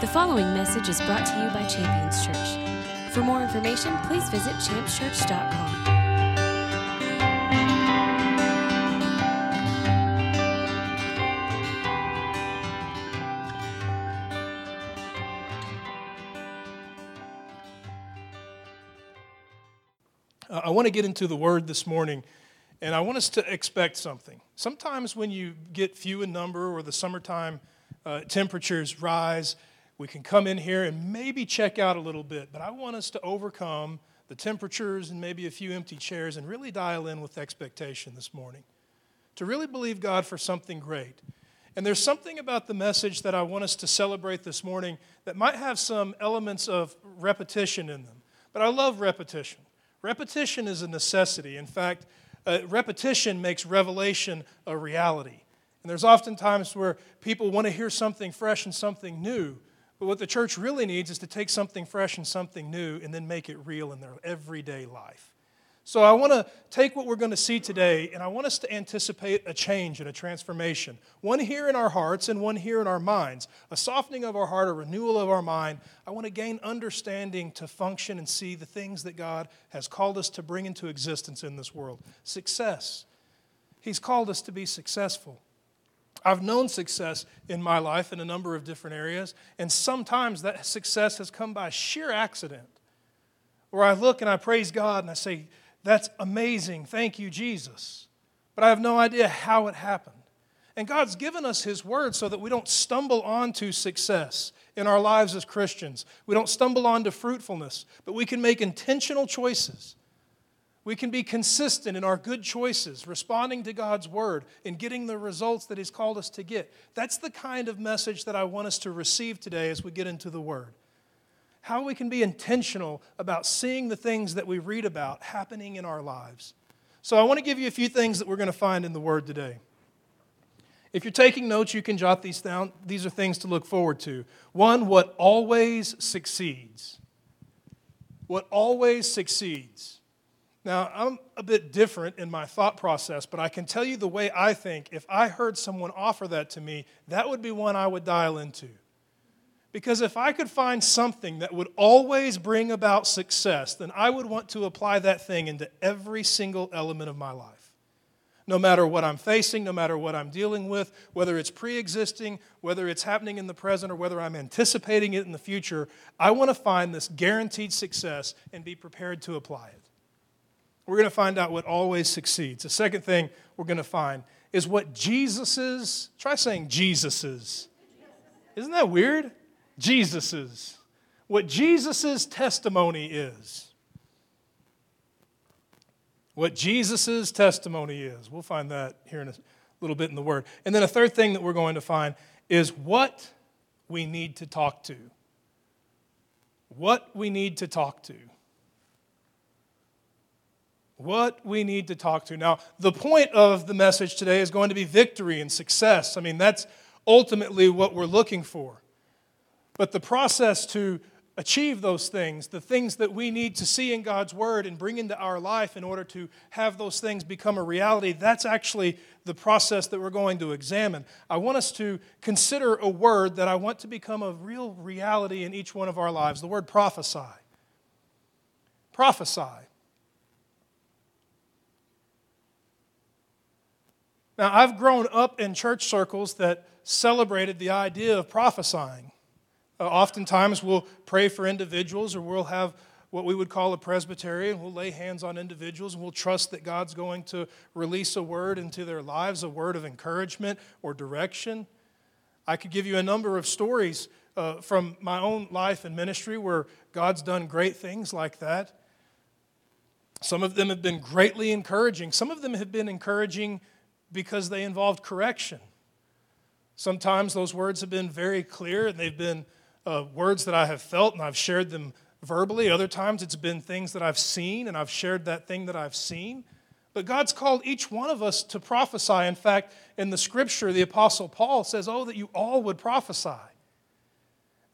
The following message is brought to you by Champions Church. For more information, please visit championschurch.com. Uh, I want to get into the word this morning, and I want us to expect something. Sometimes when you get few in number or the summertime uh, temperatures rise, we can come in here and maybe check out a little bit, but I want us to overcome the temperatures and maybe a few empty chairs and really dial in with expectation this morning. To really believe God for something great. And there's something about the message that I want us to celebrate this morning that might have some elements of repetition in them. But I love repetition. Repetition is a necessity. In fact, uh, repetition makes revelation a reality. And there's often times where people want to hear something fresh and something new. But what the church really needs is to take something fresh and something new and then make it real in their everyday life. So I want to take what we're going to see today and I want us to anticipate a change and a transformation. One here in our hearts and one here in our minds. A softening of our heart, a renewal of our mind. I want to gain understanding to function and see the things that God has called us to bring into existence in this world. Success. He's called us to be successful. I've known success in my life in a number of different areas, and sometimes that success has come by sheer accident. Where I look and I praise God and I say, That's amazing. Thank you, Jesus. But I have no idea how it happened. And God's given us His Word so that we don't stumble onto success in our lives as Christians. We don't stumble onto fruitfulness, but we can make intentional choices we can be consistent in our good choices, responding to God's word, and getting the results that He's called us to get. That's the kind of message that I want us to receive today as we get into the word. How we can be intentional about seeing the things that we read about happening in our lives. So, I want to give you a few things that we're going to find in the word today. If you're taking notes, you can jot these down. These are things to look forward to. One, what always succeeds. What always succeeds. Now, I'm a bit different in my thought process, but I can tell you the way I think. If I heard someone offer that to me, that would be one I would dial into. Because if I could find something that would always bring about success, then I would want to apply that thing into every single element of my life. No matter what I'm facing, no matter what I'm dealing with, whether it's pre existing, whether it's happening in the present, or whether I'm anticipating it in the future, I want to find this guaranteed success and be prepared to apply it we're going to find out what always succeeds. The second thing we're going to find is what Jesus's, try saying Jesus's. Isn't that weird? Jesus's. What Jesus's testimony is. What Jesus's testimony is. We'll find that here in a little bit in the Word. And then a third thing that we're going to find is what we need to talk to. What we need to talk to what we need to talk to. Now, the point of the message today is going to be victory and success. I mean, that's ultimately what we're looking for. But the process to achieve those things, the things that we need to see in God's Word and bring into our life in order to have those things become a reality, that's actually the process that we're going to examine. I want us to consider a word that I want to become a real reality in each one of our lives the word prophesy. Prophesy. Now, I've grown up in church circles that celebrated the idea of prophesying. Uh, oftentimes, we'll pray for individuals or we'll have what we would call a presbytery, and we'll lay hands on individuals and we'll trust that God's going to release a word into their lives, a word of encouragement or direction. I could give you a number of stories uh, from my own life and ministry where God's done great things like that. Some of them have been greatly encouraging, some of them have been encouraging because they involved correction. Sometimes those words have been very clear and they've been uh, words that I have felt and I've shared them verbally. Other times it's been things that I've seen and I've shared that thing that I've seen. But God's called each one of us to prophesy. In fact, in the scripture, the Apostle Paul says, Oh, that you all would prophesy.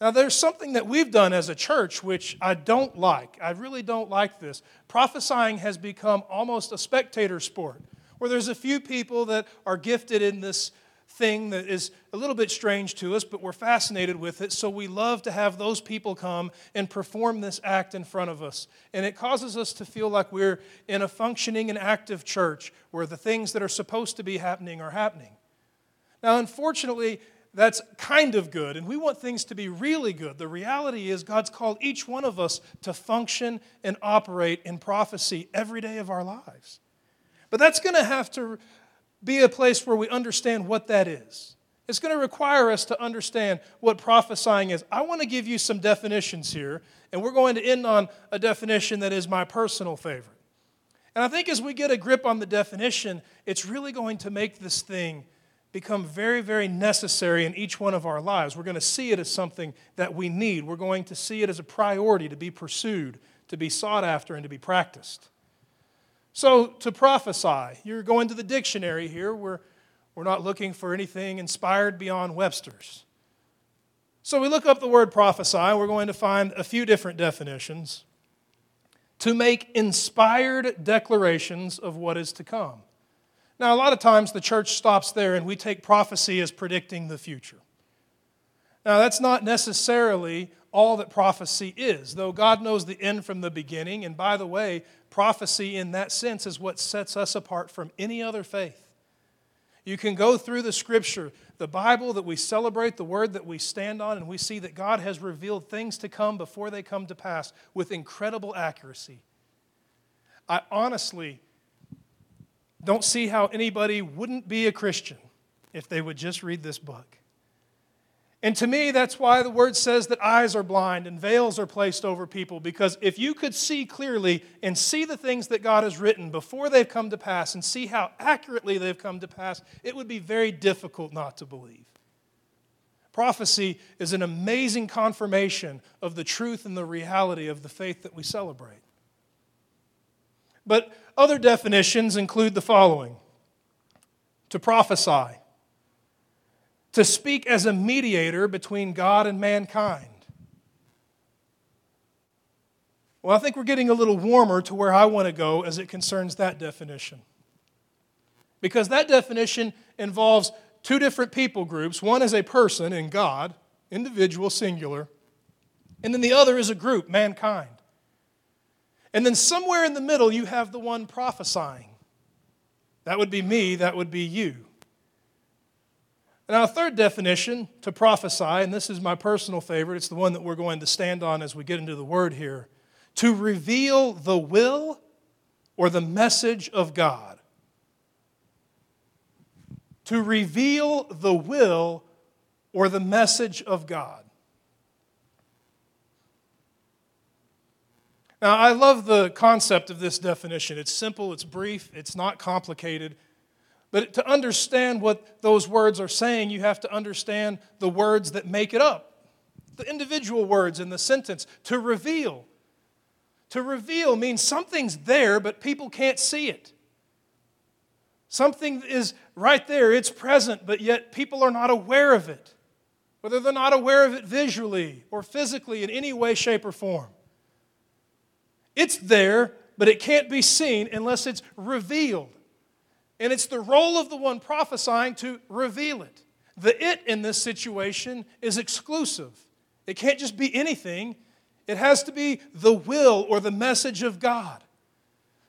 Now, there's something that we've done as a church which I don't like. I really don't like this. Prophesying has become almost a spectator sport where there's a few people that are gifted in this thing that is a little bit strange to us, but we're fascinated with it. So we love to have those people come and perform this act in front of us. And it causes us to feel like we're in a functioning and active church where the things that are supposed to be happening are happening. Now, unfortunately, that's kind of good, and we want things to be really good. The reality is, God's called each one of us to function and operate in prophecy every day of our lives. But that's going to have to be a place where we understand what that is. It's going to require us to understand what prophesying is. I want to give you some definitions here, and we're going to end on a definition that is my personal favorite. And I think as we get a grip on the definition, it's really going to make this thing become very, very necessary in each one of our lives. We're going to see it as something that we need. We're going to see it as a priority to be pursued, to be sought after, and to be practiced. So, to prophesy, you're going to the dictionary here. We're, we're not looking for anything inspired beyond Webster's. So, we look up the word prophesy. We're going to find a few different definitions. To make inspired declarations of what is to come. Now, a lot of times the church stops there and we take prophecy as predicting the future. Now, that's not necessarily all that prophecy is, though God knows the end from the beginning. And by the way, prophecy in that sense is what sets us apart from any other faith. You can go through the scripture, the Bible that we celebrate, the word that we stand on, and we see that God has revealed things to come before they come to pass with incredible accuracy. I honestly don't see how anybody wouldn't be a Christian if they would just read this book. And to me, that's why the word says that eyes are blind and veils are placed over people. Because if you could see clearly and see the things that God has written before they've come to pass and see how accurately they've come to pass, it would be very difficult not to believe. Prophecy is an amazing confirmation of the truth and the reality of the faith that we celebrate. But other definitions include the following to prophesy to speak as a mediator between God and mankind. Well, I think we're getting a little warmer to where I want to go as it concerns that definition. Because that definition involves two different people groups. One is a person in God, individual, singular, and then the other is a group, mankind. And then somewhere in the middle, you have the one prophesying. That would be me, that would be you. Now, a third definition to prophesy, and this is my personal favorite, it's the one that we're going to stand on as we get into the word here to reveal the will or the message of God. To reveal the will or the message of God. Now, I love the concept of this definition. It's simple, it's brief, it's not complicated. But to understand what those words are saying, you have to understand the words that make it up, the individual words in the sentence. To reveal. To reveal means something's there, but people can't see it. Something is right there, it's present, but yet people are not aware of it. Whether they're not aware of it visually or physically in any way, shape, or form. It's there, but it can't be seen unless it's revealed. And it's the role of the one prophesying to reveal it. The it in this situation is exclusive. It can't just be anything, it has to be the will or the message of God.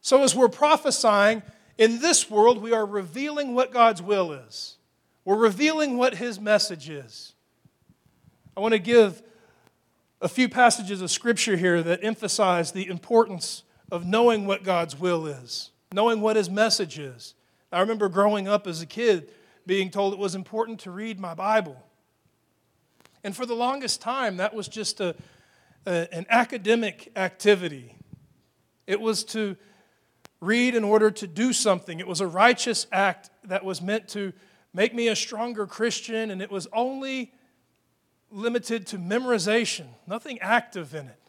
So, as we're prophesying, in this world, we are revealing what God's will is. We're revealing what His message is. I want to give a few passages of Scripture here that emphasize the importance of knowing what God's will is, knowing what His message is. I remember growing up as a kid being told it was important to read my Bible. And for the longest time, that was just a, a, an academic activity. It was to read in order to do something, it was a righteous act that was meant to make me a stronger Christian, and it was only limited to memorization, nothing active in it.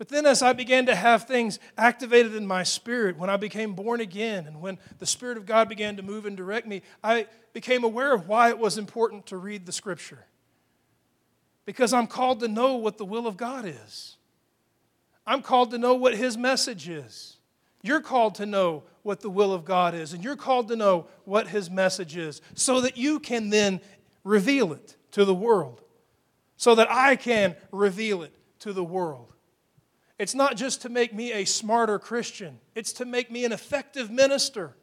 But then, as I began to have things activated in my spirit, when I became born again, and when the Spirit of God began to move and direct me, I became aware of why it was important to read the Scripture. Because I'm called to know what the will of God is, I'm called to know what His message is. You're called to know what the will of God is, and you're called to know what His message is so that you can then reveal it to the world, so that I can reveal it to the world. It's not just to make me a smarter Christian, it's to make me an effective minister.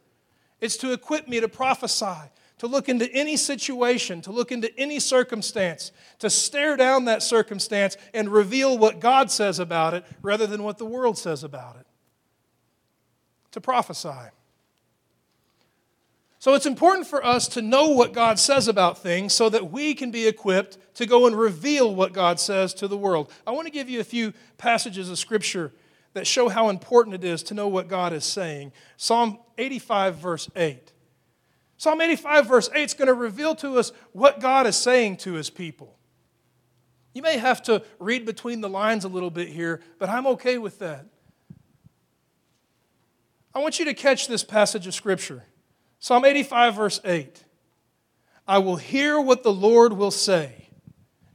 It's to equip me to prophesy, to look into any situation, to look into any circumstance, to stare down that circumstance and reveal what God says about it rather than what the world says about it to prophesy. So it's important for us to know what God says about things so that we can be equipped to go and reveal what God says to the world. I want to give you a few passages of Scripture that show how important it is to know what God is saying. Psalm 85, verse 8. Psalm 85, verse 8 is going to reveal to us what God is saying to his people. You may have to read between the lines a little bit here, but I'm okay with that. I want you to catch this passage of Scripture Psalm 85, verse 8. I will hear what the Lord will say.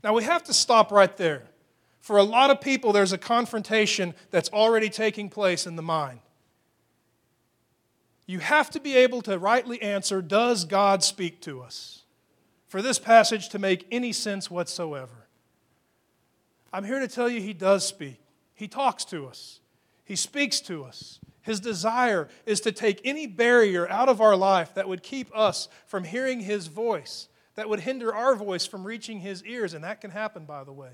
Now we have to stop right there. For a lot of people, there's a confrontation that's already taking place in the mind. You have to be able to rightly answer Does God speak to us? For this passage to make any sense whatsoever. I'm here to tell you He does speak. He talks to us, He speaks to us. His desire is to take any barrier out of our life that would keep us from hearing His voice, that would hinder our voice from reaching His ears, and that can happen, by the way.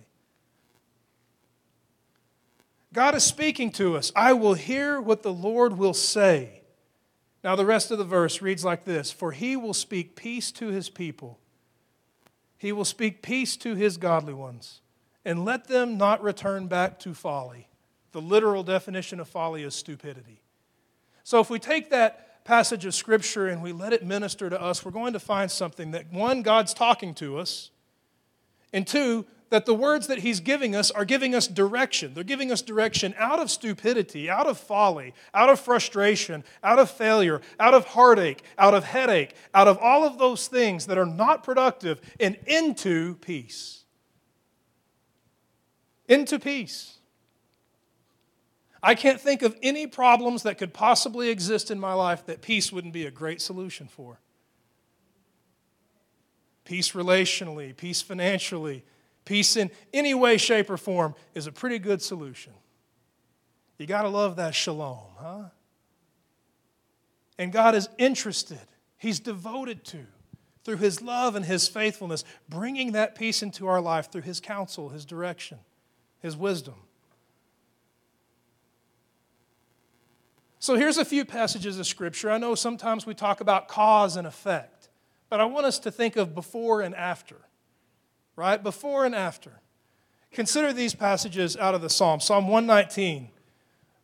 God is speaking to us. I will hear what the Lord will say. Now, the rest of the verse reads like this For he will speak peace to his people, he will speak peace to his godly ones, and let them not return back to folly. The literal definition of folly is stupidity. So if we take that passage of Scripture and we let it minister to us, we're going to find something that one, God's talking to us, and two, that the words that He's giving us are giving us direction. They're giving us direction out of stupidity, out of folly, out of frustration, out of failure, out of heartache, out of headache, out of all of those things that are not productive, and into peace. Into peace. I can't think of any problems that could possibly exist in my life that peace wouldn't be a great solution for. Peace relationally, peace financially, peace in any way, shape, or form is a pretty good solution. You got to love that shalom, huh? And God is interested, He's devoted to, through His love and His faithfulness, bringing that peace into our life through His counsel, His direction, His wisdom. So here's a few passages of Scripture. I know sometimes we talk about cause and effect, but I want us to think of before and after, right? Before and after. Consider these passages out of the Psalm. Psalm 119,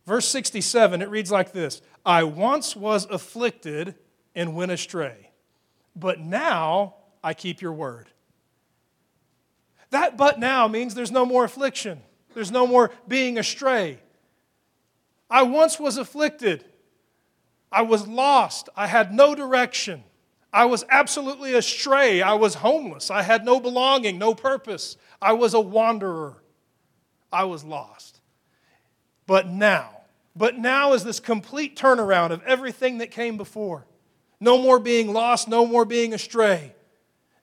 verse 67, it reads like this I once was afflicted and went astray, but now I keep your word. That but now means there's no more affliction, there's no more being astray. I once was afflicted. I was lost. I had no direction. I was absolutely astray. I was homeless. I had no belonging, no purpose. I was a wanderer. I was lost. But now, but now is this complete turnaround of everything that came before. No more being lost, no more being astray,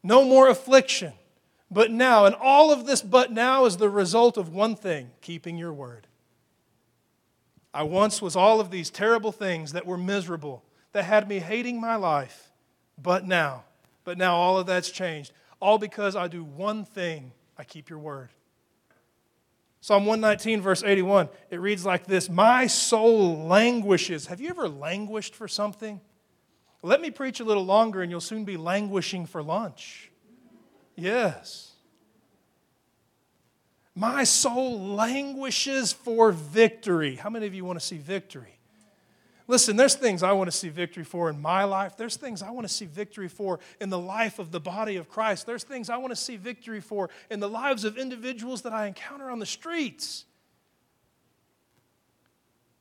no more affliction. But now, and all of this but now is the result of one thing keeping your word. I once was all of these terrible things that were miserable, that had me hating my life. But now, but now all of that's changed. All because I do one thing I keep your word. Psalm 119, verse 81, it reads like this My soul languishes. Have you ever languished for something? Let me preach a little longer and you'll soon be languishing for lunch. Yes. My soul languishes for victory. How many of you want to see victory? Listen, there's things I want to see victory for in my life. There's things I want to see victory for in the life of the body of Christ. There's things I want to see victory for in the lives of individuals that I encounter on the streets.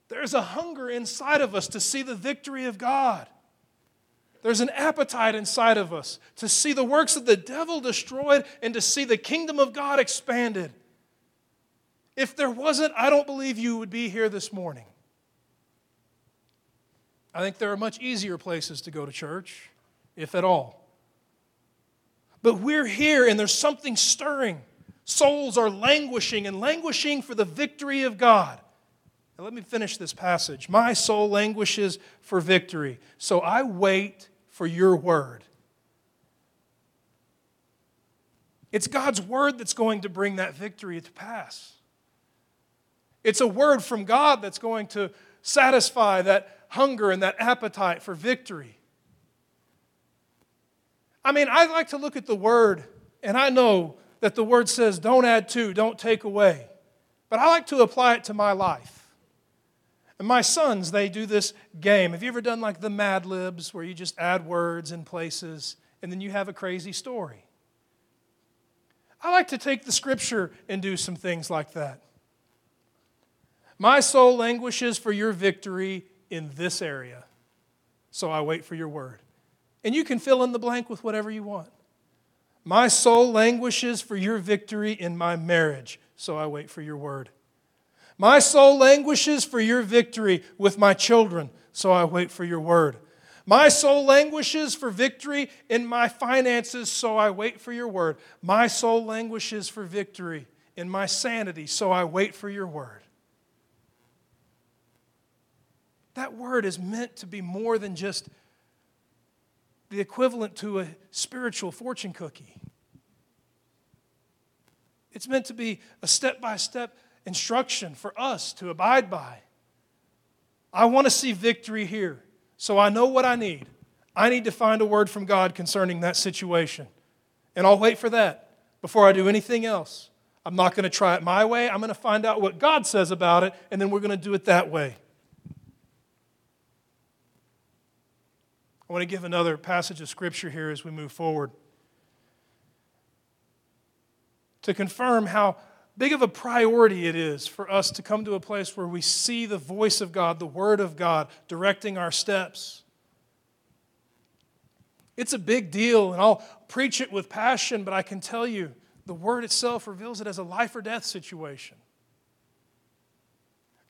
There's a hunger inside of us to see the victory of God. There's an appetite inside of us to see the works of the devil destroyed and to see the kingdom of God expanded. If there wasn't, I don't believe you would be here this morning. I think there are much easier places to go to church, if at all. But we're here and there's something stirring. Souls are languishing and languishing for the victory of God. Now, let me finish this passage. My soul languishes for victory, so I wait for your word. It's God's word that's going to bring that victory to pass. It's a word from God that's going to satisfy that hunger and that appetite for victory. I mean, I like to look at the word, and I know that the word says, don't add to, don't take away. But I like to apply it to my life. And my sons, they do this game. Have you ever done like the Mad Libs where you just add words in places and then you have a crazy story? I like to take the scripture and do some things like that. My soul languishes for your victory in this area, so I wait for your word. And you can fill in the blank with whatever you want. My soul languishes for your victory in my marriage, so I wait for your word. My soul languishes for your victory with my children, so I wait for your word. My soul languishes for victory in my finances, so I wait for your word. My soul languishes for victory in my sanity, so I wait for your word. That word is meant to be more than just the equivalent to a spiritual fortune cookie. It's meant to be a step by step instruction for us to abide by. I want to see victory here, so I know what I need. I need to find a word from God concerning that situation. And I'll wait for that before I do anything else. I'm not going to try it my way. I'm going to find out what God says about it, and then we're going to do it that way. I want to give another passage of scripture here as we move forward to confirm how big of a priority it is for us to come to a place where we see the voice of God, the Word of God, directing our steps. It's a big deal, and I'll preach it with passion, but I can tell you the Word itself reveals it as a life or death situation.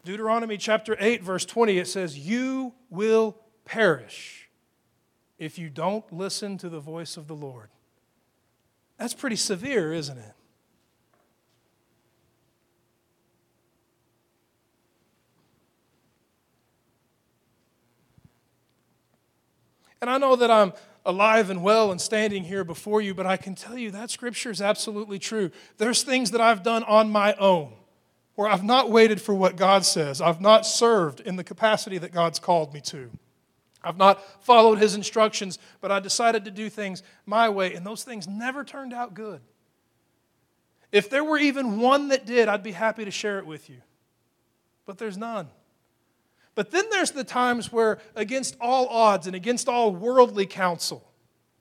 Deuteronomy chapter 8, verse 20, it says, You will perish if you don't listen to the voice of the Lord. That's pretty severe, isn't it? And I know that I'm alive and well and standing here before you, but I can tell you that scripture is absolutely true. There's things that I've done on my own where I've not waited for what God says, I've not served in the capacity that God's called me to. I've not followed his instructions, but I decided to do things my way, and those things never turned out good. If there were even one that did, I'd be happy to share it with you. But there's none. But then there's the times where, against all odds and against all worldly counsel,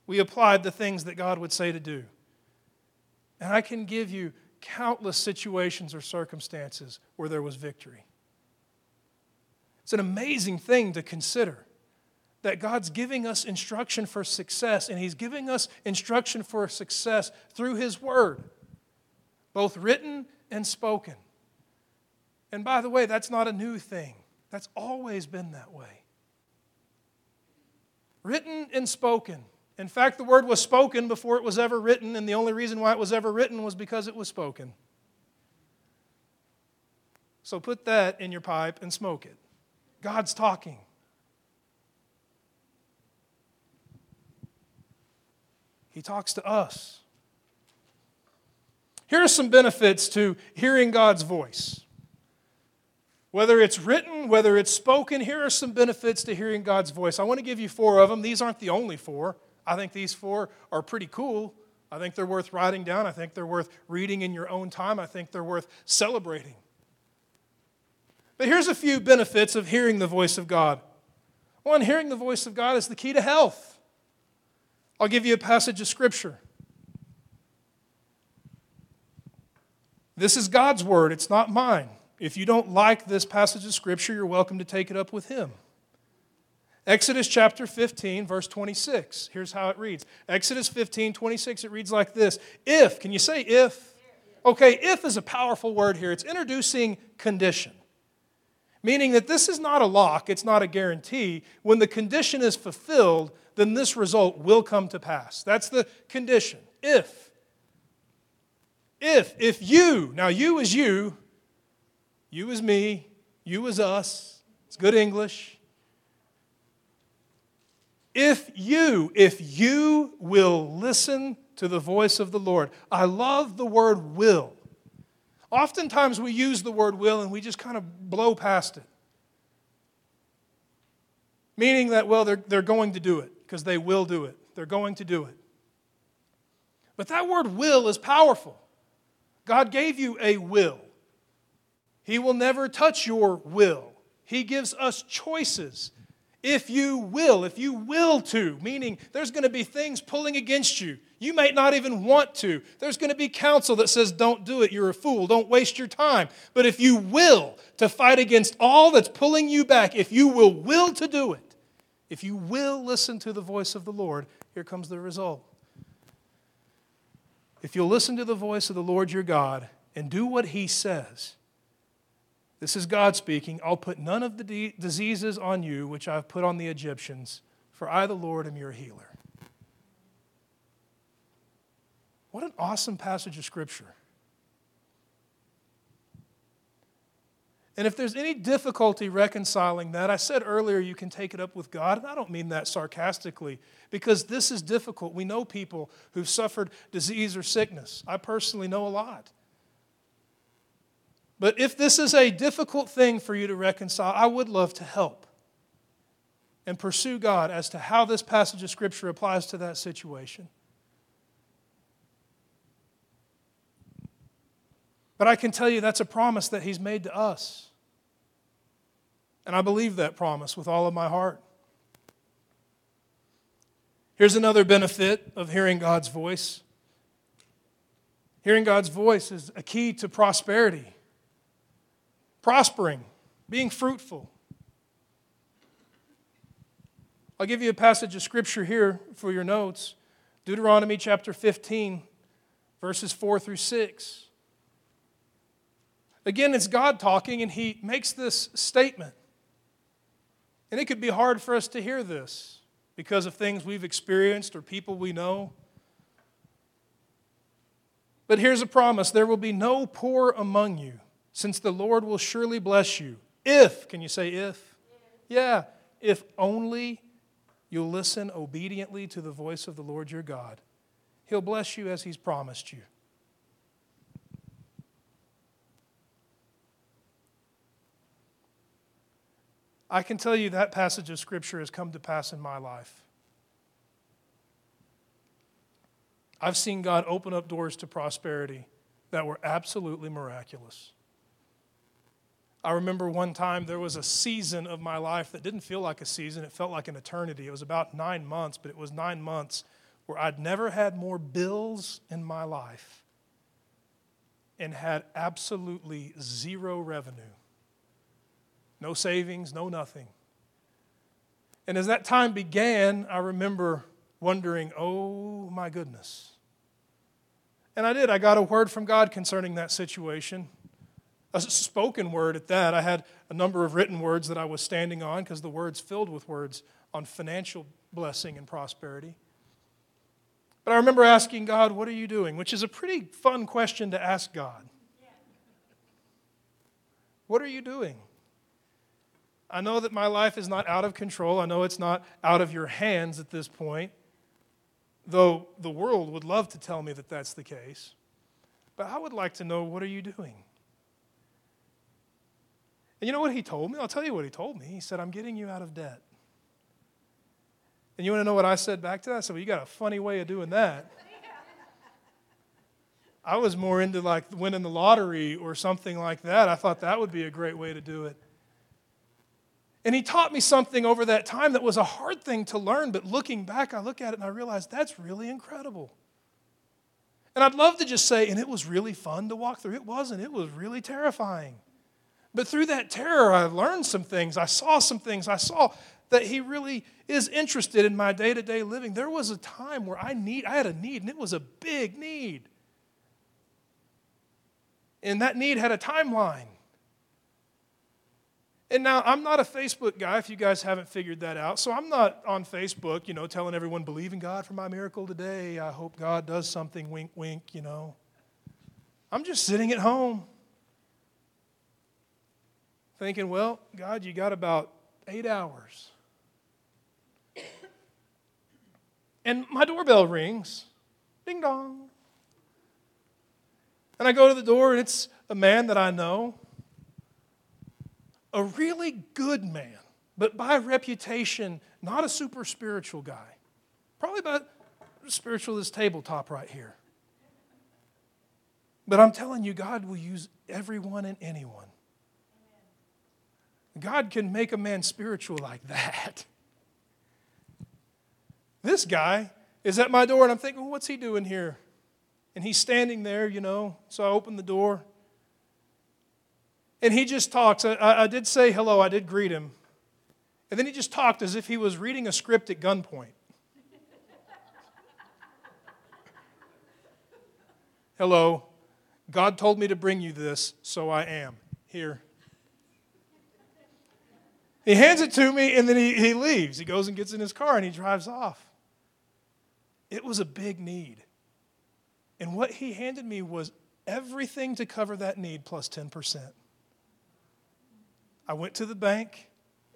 we applied the things that God would say to do. And I can give you countless situations or circumstances where there was victory. It's an amazing thing to consider that God's giving us instruction for success, and He's giving us instruction for success through His Word, both written and spoken. And by the way, that's not a new thing, that's always been that way. Written and spoken. In fact, the word was spoken before it was ever written, and the only reason why it was ever written was because it was spoken. So put that in your pipe and smoke it. God's talking. He talks to us. Here are some benefits to hearing God's voice. Whether it's written, whether it's spoken, here are some benefits to hearing God's voice. I want to give you four of them. These aren't the only four. I think these four are pretty cool. I think they're worth writing down. I think they're worth reading in your own time. I think they're worth celebrating. But here's a few benefits of hearing the voice of God. One, hearing the voice of God is the key to health. I'll give you a passage of Scripture. This is God's word, it's not mine. If you don't like this passage of Scripture, you're welcome to take it up with Him. Exodus chapter 15, verse 26. Here's how it reads Exodus 15, 26, it reads like this If, can you say if? Okay, if is a powerful word here. It's introducing condition. Meaning that this is not a lock, it's not a guarantee. When the condition is fulfilled, then this result will come to pass. That's the condition. If. If. If you, now you is you, you is me, you is us. It's good English. If you, if you will listen to the voice of the Lord. I love the word will. Oftentimes we use the word will and we just kind of blow past it. Meaning that, well, they're, they're going to do it because they will do it. They're going to do it. But that word will is powerful. God gave you a will. He will never touch your will. He gives us choices. If you will, if you will to, meaning there's going to be things pulling against you. You might not even want to. There's going to be counsel that says, don't do it, you're a fool, don't waste your time. But if you will to fight against all that's pulling you back, if you will will to do it, if you will listen to the voice of the Lord, here comes the result. If you'll listen to the voice of the Lord your God and do what he says, this is God speaking, I'll put none of the de- diseases on you which I've put on the Egyptians, for I, the Lord, am your healer. What an awesome passage of Scripture. And if there's any difficulty reconciling that, I said earlier you can take it up with God, and I don't mean that sarcastically, because this is difficult. We know people who've suffered disease or sickness. I personally know a lot. But if this is a difficult thing for you to reconcile, I would love to help and pursue God as to how this passage of Scripture applies to that situation. But I can tell you that's a promise that He's made to us. And I believe that promise with all of my heart. Here's another benefit of hearing God's voice hearing God's voice is a key to prosperity, prospering, being fruitful. I'll give you a passage of scripture here for your notes Deuteronomy chapter 15, verses 4 through 6. Again, it's God talking, and he makes this statement. And it could be hard for us to hear this because of things we've experienced or people we know. But here's a promise there will be no poor among you, since the Lord will surely bless you. If, can you say if? Yeah, if only you'll listen obediently to the voice of the Lord your God. He'll bless you as He's promised you. I can tell you that passage of Scripture has come to pass in my life. I've seen God open up doors to prosperity that were absolutely miraculous. I remember one time there was a season of my life that didn't feel like a season, it felt like an eternity. It was about nine months, but it was nine months where I'd never had more bills in my life and had absolutely zero revenue. No savings, no nothing. And as that time began, I remember wondering, oh my goodness. And I did. I got a word from God concerning that situation, a spoken word at that. I had a number of written words that I was standing on because the word's filled with words on financial blessing and prosperity. But I remember asking God, What are you doing? Which is a pretty fun question to ask God. What are you doing? I know that my life is not out of control. I know it's not out of your hands at this point, though the world would love to tell me that that's the case. But I would like to know what are you doing? And you know what he told me? I'll tell you what he told me. He said, I'm getting you out of debt. And you want to know what I said back to that? I said, Well, you got a funny way of doing that. I was more into like winning the lottery or something like that. I thought that would be a great way to do it. And he taught me something over that time that was a hard thing to learn, but looking back, I look at it and I realize that's really incredible. And I'd love to just say, and it was really fun to walk through. It wasn't, it was really terrifying. But through that terror, I learned some things. I saw some things. I saw that he really is interested in my day to day living. There was a time where I need, I had a need, and it was a big need. And that need had a timeline. And now I'm not a Facebook guy if you guys haven't figured that out. So I'm not on Facebook, you know, telling everyone, believe in God for my miracle today. I hope God does something, wink, wink, you know. I'm just sitting at home thinking, well, God, you got about eight hours. And my doorbell rings. Ding dong. And I go to the door, and it's a man that I know a really good man, but by reputation, not a super spiritual guy. Probably about spiritual as tabletop right here. But I'm telling you, God will use everyone and anyone. God can make a man spiritual like that. This guy is at my door, and I'm thinking, well, what's he doing here? And he's standing there, you know. So I open the door. And he just talks. I, I did say hello, I did greet him. And then he just talked as if he was reading a script at gunpoint. hello, God told me to bring you this, so I am. Here. He hands it to me and then he, he leaves. He goes and gets in his car and he drives off. It was a big need. And what he handed me was everything to cover that need plus 10%. I went to the bank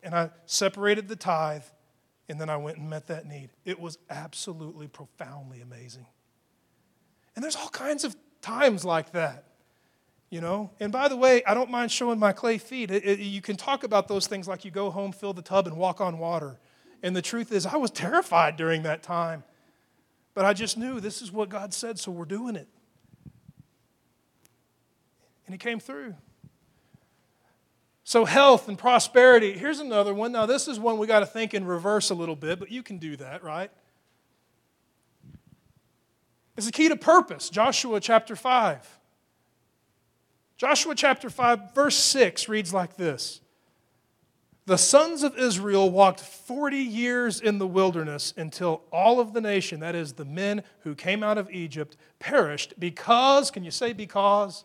and I separated the tithe, and then I went and met that need. It was absolutely profoundly amazing. And there's all kinds of times like that, you know. And by the way, I don't mind showing my clay feet. It, it, you can talk about those things like you go home, fill the tub, and walk on water. And the truth is, I was terrified during that time. But I just knew this is what God said, so we're doing it. And He came through. So, health and prosperity. Here's another one. Now, this is one we got to think in reverse a little bit, but you can do that, right? It's the key to purpose. Joshua chapter 5. Joshua chapter 5, verse 6 reads like this The sons of Israel walked 40 years in the wilderness until all of the nation, that is, the men who came out of Egypt, perished because, can you say because?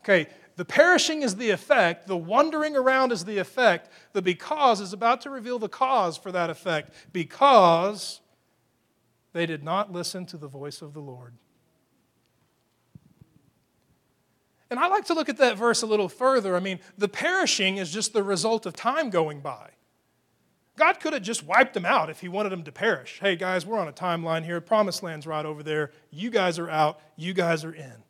Okay, the perishing is the effect, the wandering around is the effect, the because is about to reveal the cause for that effect because they did not listen to the voice of the Lord. And I like to look at that verse a little further. I mean, the perishing is just the result of time going by. God could have just wiped them out if He wanted them to perish. Hey, guys, we're on a timeline here. Promised Land's right over there. You guys are out. You guys are in.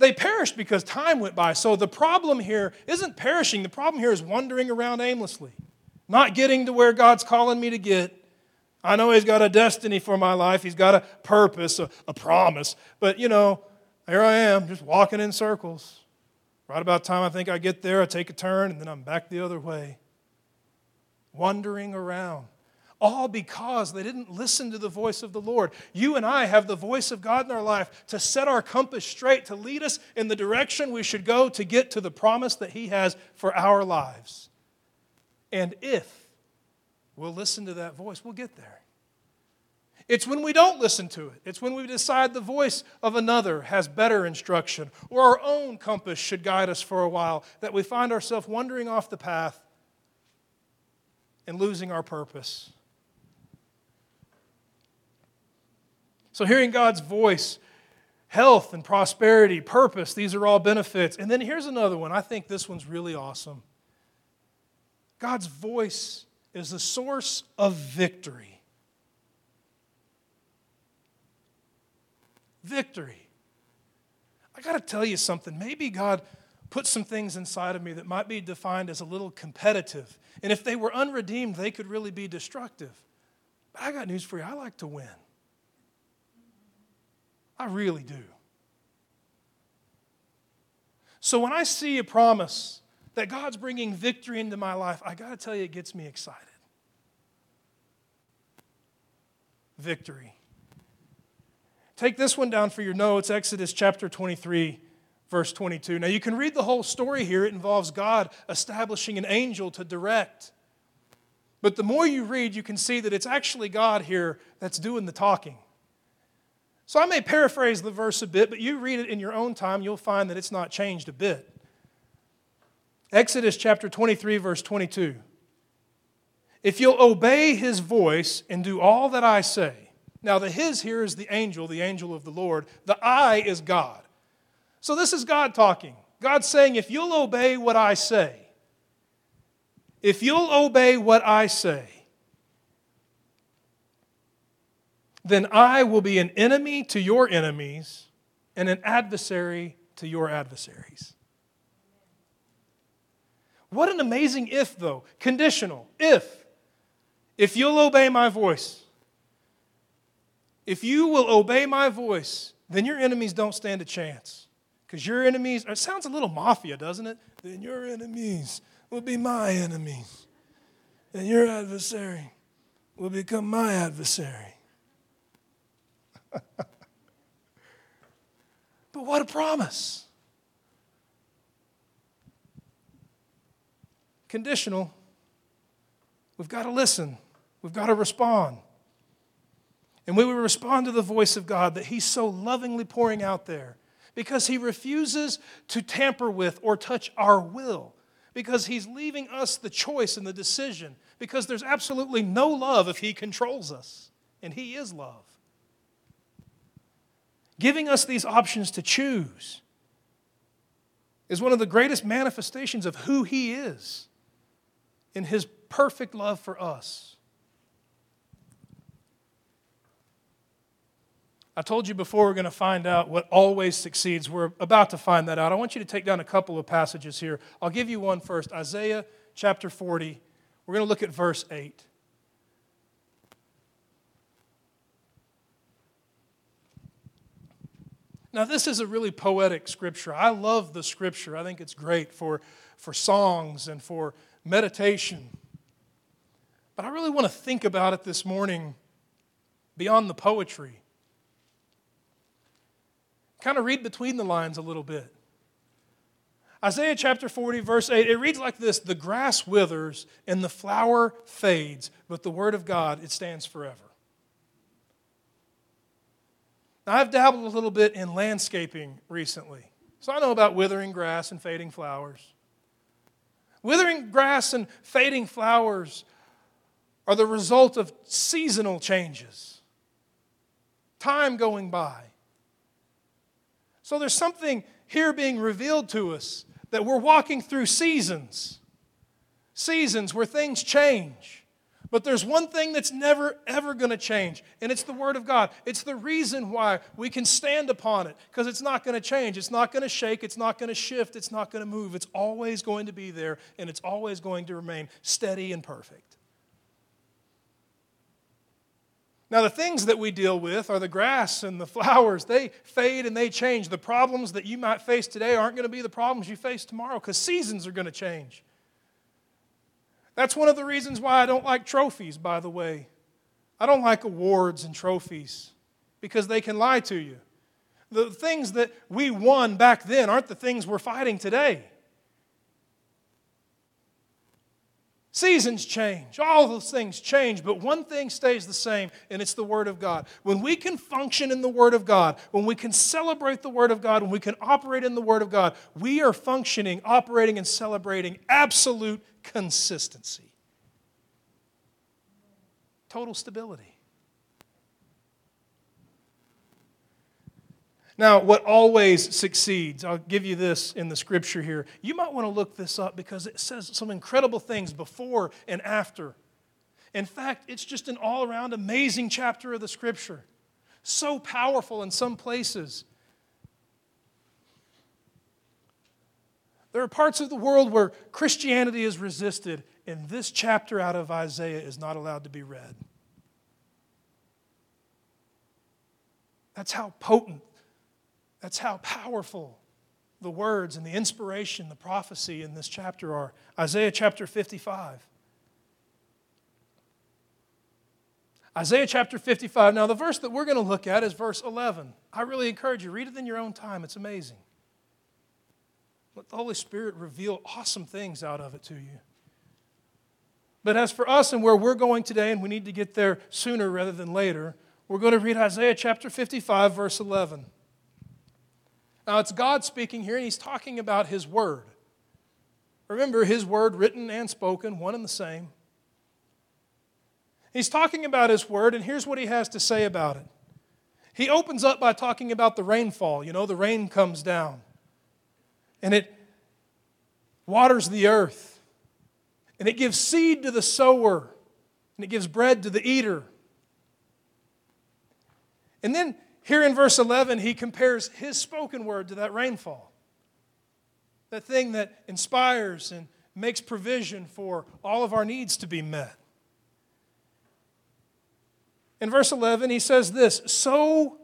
They perished because time went by. So the problem here isn't perishing. The problem here is wandering around aimlessly, not getting to where God's calling me to get. I know He's got a destiny for my life, He's got a purpose, a, a promise. But, you know, here I am, just walking in circles. Right about time I think I get there, I take a turn, and then I'm back the other way. Wandering around all because they didn't listen to the voice of the Lord. You and I have the voice of God in our life to set our compass straight, to lead us in the direction we should go to get to the promise that He has for our lives. And if we'll listen to that voice, we'll get there. It's when we don't listen to it. It's when we decide the voice of another has better instruction or our own compass should guide us for a while that we find ourselves wandering off the path and losing our purpose. So, hearing God's voice, health and prosperity, purpose, these are all benefits. And then here's another one. I think this one's really awesome. God's voice is the source of victory. Victory. I got to tell you something. Maybe God put some things inside of me that might be defined as a little competitive. And if they were unredeemed, they could really be destructive. But I got news for you I like to win. I really do. So when I see a promise that God's bringing victory into my life, I got to tell you, it gets me excited. Victory. Take this one down for your notes Exodus chapter 23, verse 22. Now, you can read the whole story here. It involves God establishing an angel to direct. But the more you read, you can see that it's actually God here that's doing the talking. So I may paraphrase the verse a bit, but you read it in your own time, you'll find that it's not changed a bit. Exodus chapter 23, verse 22. If you'll obey his voice and do all that I say. Now, the his here is the angel, the angel of the Lord. The I is God. So this is God talking. God's saying, if you'll obey what I say, if you'll obey what I say, then I will be an enemy to your enemies and an adversary to your adversaries. What an amazing if, though. Conditional. If. If you'll obey my voice. If you will obey my voice, then your enemies don't stand a chance. Because your enemies, it sounds a little mafia, doesn't it? Then your enemies will be my enemies. And your adversary will become my adversary. but what a promise! Conditional. We've got to listen, we've got to respond. And we will respond to the voice of God that He's so lovingly pouring out there because He refuses to tamper with or touch our will, because He's leaving us the choice and the decision, because there's absolutely no love if He controls us, and He is love giving us these options to choose is one of the greatest manifestations of who He is in His perfect love for us. I told you before we're going to find out what always succeeds. We're about to find that out. I want you to take down a couple of passages here. I'll give you one first Isaiah chapter 40. We're going to look at verse 8. Now, this is a really poetic scripture. I love the scripture. I think it's great for, for songs and for meditation. But I really want to think about it this morning beyond the poetry. Kind of read between the lines a little bit. Isaiah chapter 40, verse 8, it reads like this The grass withers and the flower fades, but the word of God, it stands forever. Now, I've dabbled a little bit in landscaping recently, so I know about withering grass and fading flowers. Withering grass and fading flowers are the result of seasonal changes, time going by. So there's something here being revealed to us that we're walking through seasons, seasons where things change. But there's one thing that's never, ever going to change, and it's the Word of God. It's the reason why we can stand upon it, because it's not going to change. It's not going to shake. It's not going to shift. It's not going to move. It's always going to be there, and it's always going to remain steady and perfect. Now, the things that we deal with are the grass and the flowers. They fade and they change. The problems that you might face today aren't going to be the problems you face tomorrow because seasons are going to change. That's one of the reasons why I don't like trophies, by the way. I don't like awards and trophies because they can lie to you. The things that we won back then aren't the things we're fighting today. Seasons change, all those things change, but one thing stays the same, and it's the Word of God. When we can function in the Word of God, when we can celebrate the Word of God, when we can operate in the Word of God, we are functioning, operating, and celebrating absolute consistency, total stability. Now, what always succeeds, I'll give you this in the scripture here. You might want to look this up because it says some incredible things before and after. In fact, it's just an all around amazing chapter of the scripture. So powerful in some places. There are parts of the world where Christianity is resisted, and this chapter out of Isaiah is not allowed to be read. That's how potent that's how powerful the words and the inspiration, the prophecy in this chapter are. Isaiah chapter 55. Isaiah chapter 55. Now, the verse that we're going to look at is verse 11. I really encourage you, read it in your own time. It's amazing. Let the Holy Spirit reveal awesome things out of it to you. But as for us and where we're going today, and we need to get there sooner rather than later, we're going to read Isaiah chapter 55, verse 11. Now, it's God speaking here, and He's talking about His Word. Remember, his word written and spoken, one and the same. He's talking about his word, and here's what he has to say about it. He opens up by talking about the rainfall. You know, the rain comes down, and it waters the earth, and it gives seed to the sower, and it gives bread to the eater. And then here in verse 11, he compares his spoken word to that rainfall. That thing that inspires and makes provision for all of our needs to be met. In verse 11, he says this So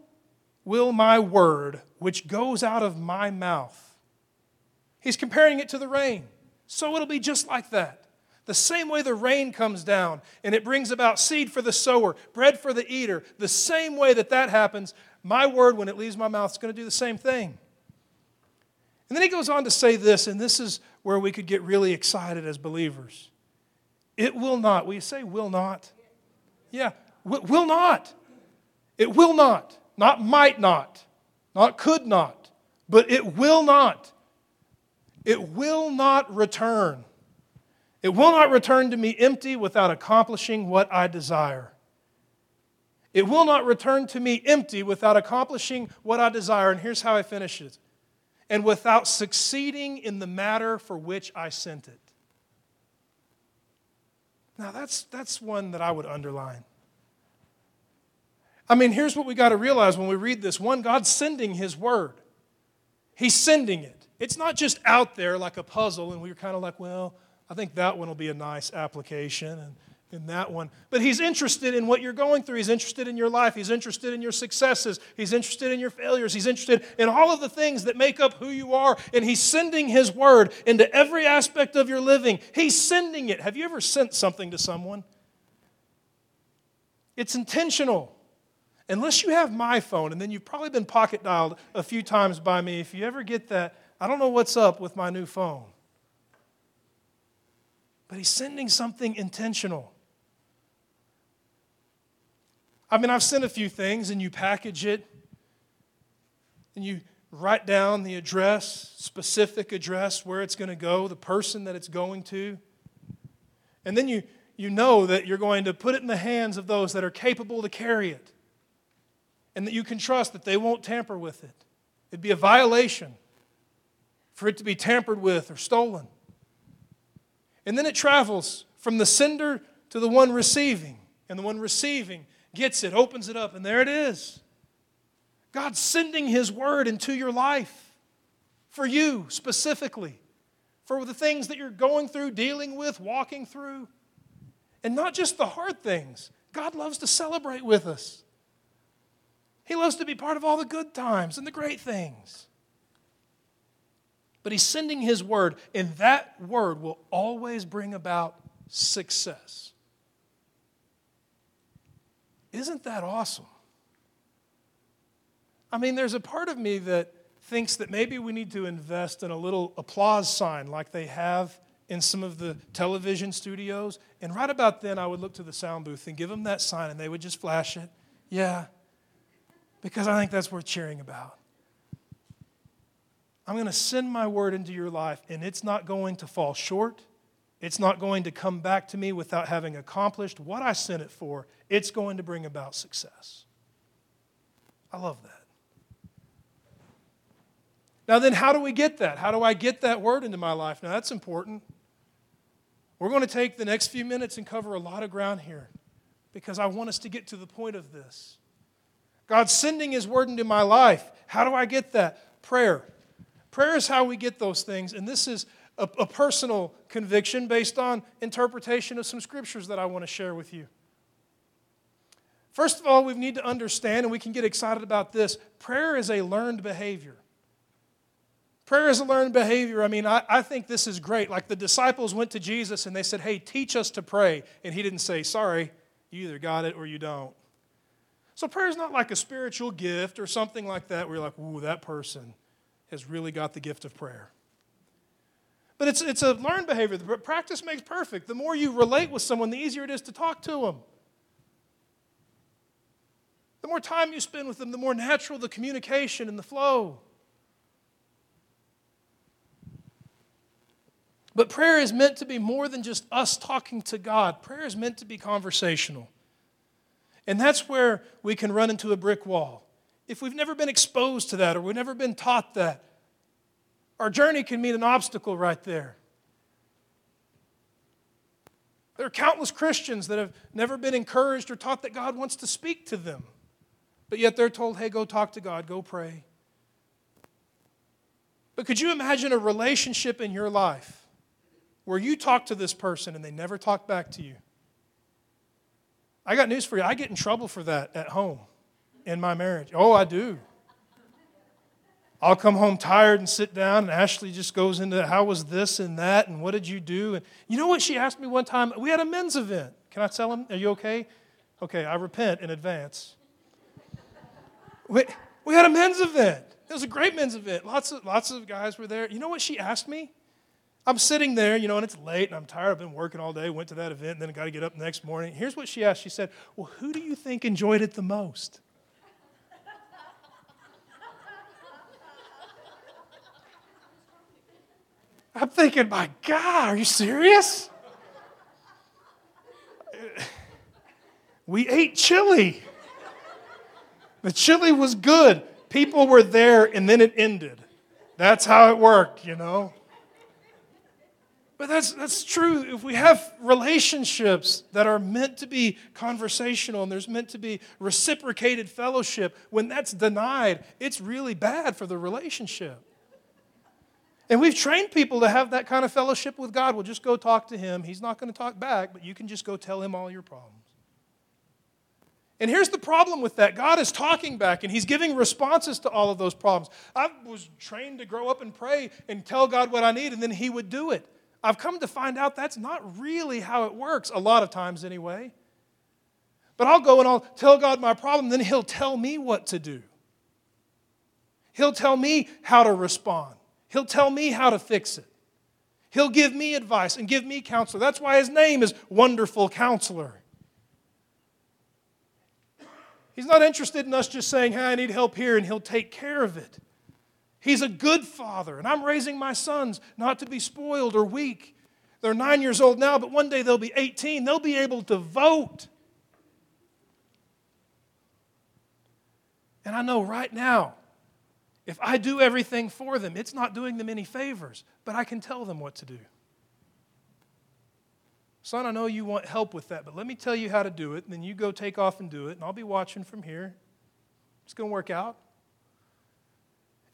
will my word, which goes out of my mouth. He's comparing it to the rain. So it'll be just like that. The same way the rain comes down and it brings about seed for the sower, bread for the eater, the same way that that happens, my word, when it leaves my mouth, is going to do the same thing. And then he goes on to say this, and this is where we could get really excited as believers. It will not. Will you say will not? Yeah, will not. It will not. Not might not. Not could not. But it will not. It will not return. It will not return to me empty without accomplishing what I desire. It will not return to me empty without accomplishing what I desire. And here's how I finish it and without succeeding in the matter for which I sent it. Now, that's, that's one that I would underline. I mean, here's what we got to realize when we read this one, God's sending His word, He's sending it. It's not just out there like a puzzle, and we're kind of like, well, I think that one will be a nice application and in that one. But he's interested in what you're going through. He's interested in your life. He's interested in your successes. He's interested in your failures. He's interested in all of the things that make up who you are. And he's sending his word into every aspect of your living. He's sending it. Have you ever sent something to someone? It's intentional. Unless you have my phone, and then you've probably been pocket dialed a few times by me. If you ever get that, I don't know what's up with my new phone. But he's sending something intentional. I mean, I've sent a few things and you package it and you write down the address, specific address, where it's going to go, the person that it's going to. And then you, you know that you're going to put it in the hands of those that are capable to carry it and that you can trust that they won't tamper with it. It'd be a violation for it to be tampered with or stolen. And then it travels from the sender to the one receiving. And the one receiving gets it, opens it up, and there it is. God's sending His word into your life for you specifically, for the things that you're going through, dealing with, walking through. And not just the hard things. God loves to celebrate with us. He loves to be part of all the good times and the great things but he's sending his word, and that word will always bring about success. Isn't that awesome? I mean, there's a part of me that thinks that maybe we need to invest in a little applause sign like they have in some of the television studios. And right about then, I would look to the sound booth and give them that sign, and they would just flash it. Yeah, because I think that's worth cheering about. I'm going to send my word into your life, and it's not going to fall short. It's not going to come back to me without having accomplished what I sent it for. It's going to bring about success. I love that. Now, then, how do we get that? How do I get that word into my life? Now, that's important. We're going to take the next few minutes and cover a lot of ground here because I want us to get to the point of this. God's sending His word into my life. How do I get that? Prayer. Prayer is how we get those things, and this is a, a personal conviction based on interpretation of some scriptures that I want to share with you. First of all, we need to understand, and we can get excited about this prayer is a learned behavior. Prayer is a learned behavior. I mean, I, I, think this is great. Like the disciples went to Jesus and they said, Hey, teach us to pray. And he didn't say, Sorry, you either got it or you don't. So prayer is not like a spiritual gift or something like that where you're like, Ooh, that person has really got the gift of prayer. But it's, it's a learned behavior. But practice makes perfect. The more you relate with someone, the easier it is to talk to them. The more time you spend with them, the more natural the communication and the flow. But prayer is meant to be more than just us talking to God. Prayer is meant to be conversational. And that's where we can run into a brick wall. If we've never been exposed to that or we've never been taught that, our journey can meet an obstacle right there. There are countless Christians that have never been encouraged or taught that God wants to speak to them. But yet they're told, hey, go talk to God, go pray. But could you imagine a relationship in your life where you talk to this person and they never talk back to you. I got news for you. I get in trouble for that at home in my marriage. Oh, I do. I'll come home tired and sit down, and Ashley just goes into how was this and that, and what did you do? And you know what she asked me one time? We had a men's event. Can I tell him? Are you okay? Okay, I repent in advance. We, we had a men's event. It was a great men's event. Lots of, lots of guys were there. You know what she asked me? I'm sitting there, you know, and it's late and I'm tired. I've been working all day, went to that event, and then I got to get up the next morning. Here's what she asked She said, Well, who do you think enjoyed it the most? I'm thinking, my God, are you serious? We ate chili. The chili was good. People were there, and then it ended. That's how it worked, you know. But that's, that's true. If we have relationships that are meant to be conversational and there's meant to be reciprocated fellowship, when that's denied, it's really bad for the relationship. And we've trained people to have that kind of fellowship with God. We'll just go talk to Him. He's not going to talk back, but you can just go tell Him all your problems. And here's the problem with that God is talking back and He's giving responses to all of those problems. I was trained to grow up and pray and tell God what I need, and then He would do it. I've come to find out that's not really how it works, a lot of times anyway. But I'll go and I'll tell God my problem, then He'll tell me what to do. He'll tell me how to respond, He'll tell me how to fix it. He'll give me advice and give me counsel. That's why His name is Wonderful Counselor. He's not interested in us just saying, hey, I need help here, and He'll take care of it. He's a good father, and I'm raising my sons not to be spoiled or weak. They're nine years old now, but one day they'll be 18. They'll be able to vote. And I know right now, if I do everything for them, it's not doing them any favors, but I can tell them what to do. Son, I know you want help with that, but let me tell you how to do it, and then you go take off and do it, and I'll be watching from here. It's going to work out.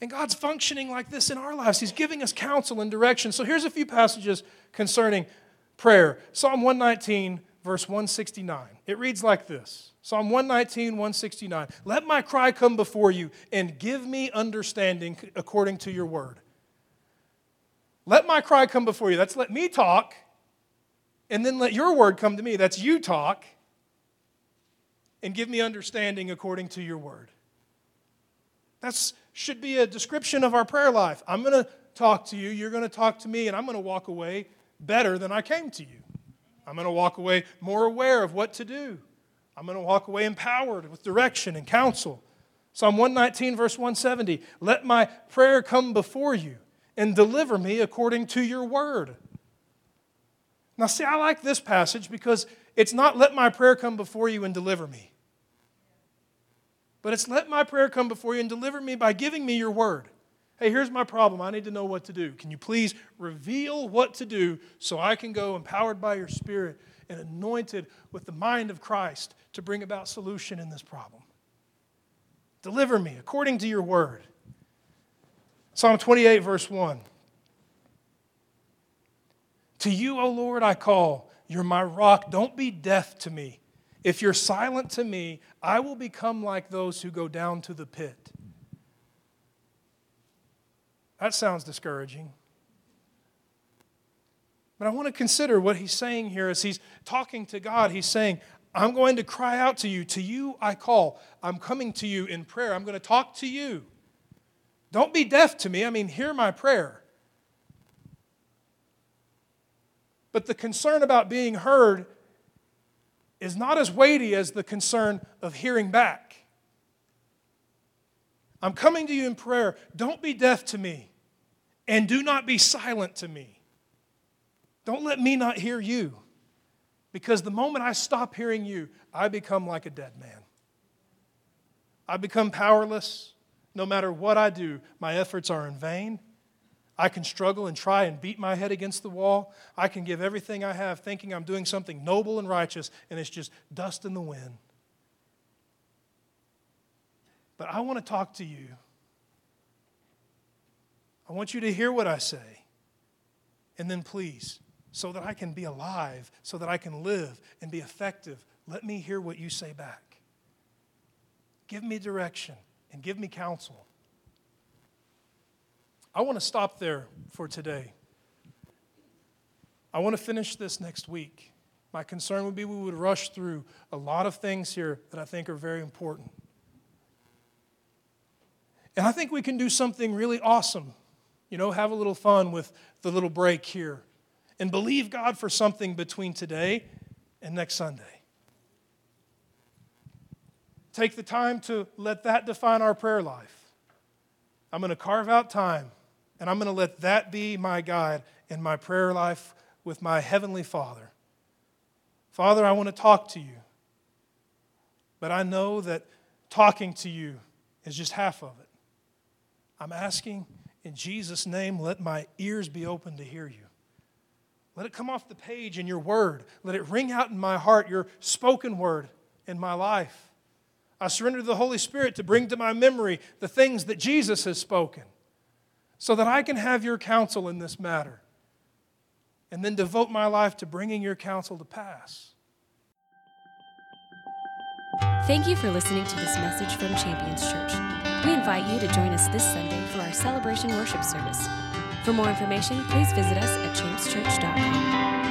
And God's functioning like this in our lives. He's giving us counsel and direction. So here's a few passages concerning prayer Psalm 119, verse 169. It reads like this Psalm 119, 169. Let my cry come before you and give me understanding according to your word. Let my cry come before you. That's let me talk, and then let your word come to me. That's you talk, and give me understanding according to your word. That should be a description of our prayer life. I'm going to talk to you, you're going to talk to me, and I'm going to walk away better than I came to you. I'm going to walk away more aware of what to do. I'm going to walk away empowered with direction and counsel. Psalm 119, verse 170 Let my prayer come before you and deliver me according to your word. Now, see, I like this passage because it's not let my prayer come before you and deliver me. But it's let my prayer come before you and deliver me by giving me your word. Hey, here's my problem. I need to know what to do. Can you please reveal what to do so I can go empowered by your spirit and anointed with the mind of Christ to bring about solution in this problem? Deliver me according to your word. Psalm 28, verse 1. To you, O Lord, I call. You're my rock. Don't be deaf to me. If you're silent to me, I will become like those who go down to the pit. That sounds discouraging. But I want to consider what he's saying here as he's talking to God. He's saying, I'm going to cry out to you. To you I call. I'm coming to you in prayer. I'm going to talk to you. Don't be deaf to me. I mean, hear my prayer. But the concern about being heard is not as weighty as the concern of hearing back. I'm coming to you in prayer. Don't be deaf to me, and do not be silent to me. Don't let me not hear you. Because the moment I stop hearing you, I become like a dead man. I become powerless. No matter what I do, my efforts are in vain. I can struggle and try and beat my head against the wall. I can give everything I have thinking I'm doing something noble and righteous, and it's just dust in the wind. But I want to talk to you. I want you to hear what I say. And then please, so that I can be alive, so that I can live and be effective, let me hear what you say back. Give me direction and give me counsel. I want to stop there for today. I want to finish this next week. My concern would be we would rush through a lot of things here that I think are very important. And I think we can do something really awesome. You know, have a little fun with the little break here and believe God for something between today and next Sunday. Take the time to let that define our prayer life. I'm going to carve out time and I'm going to let that be my guide in my prayer life with my Heavenly Father. Father, I want to talk to you. But I know that talking to you is just half of it. I'm asking in Jesus' name, let my ears be open to hear you. Let it come off the page in your word. Let it ring out in my heart, your spoken word in my life. I surrender to the Holy Spirit to bring to my memory the things that Jesus has spoken so that I can have your counsel in this matter and then devote my life to bringing your counsel to pass. Thank you for listening to this message from Champions Church. Invite you to join us this Sunday for our celebration worship service. For more information, please visit us at championschurch.com.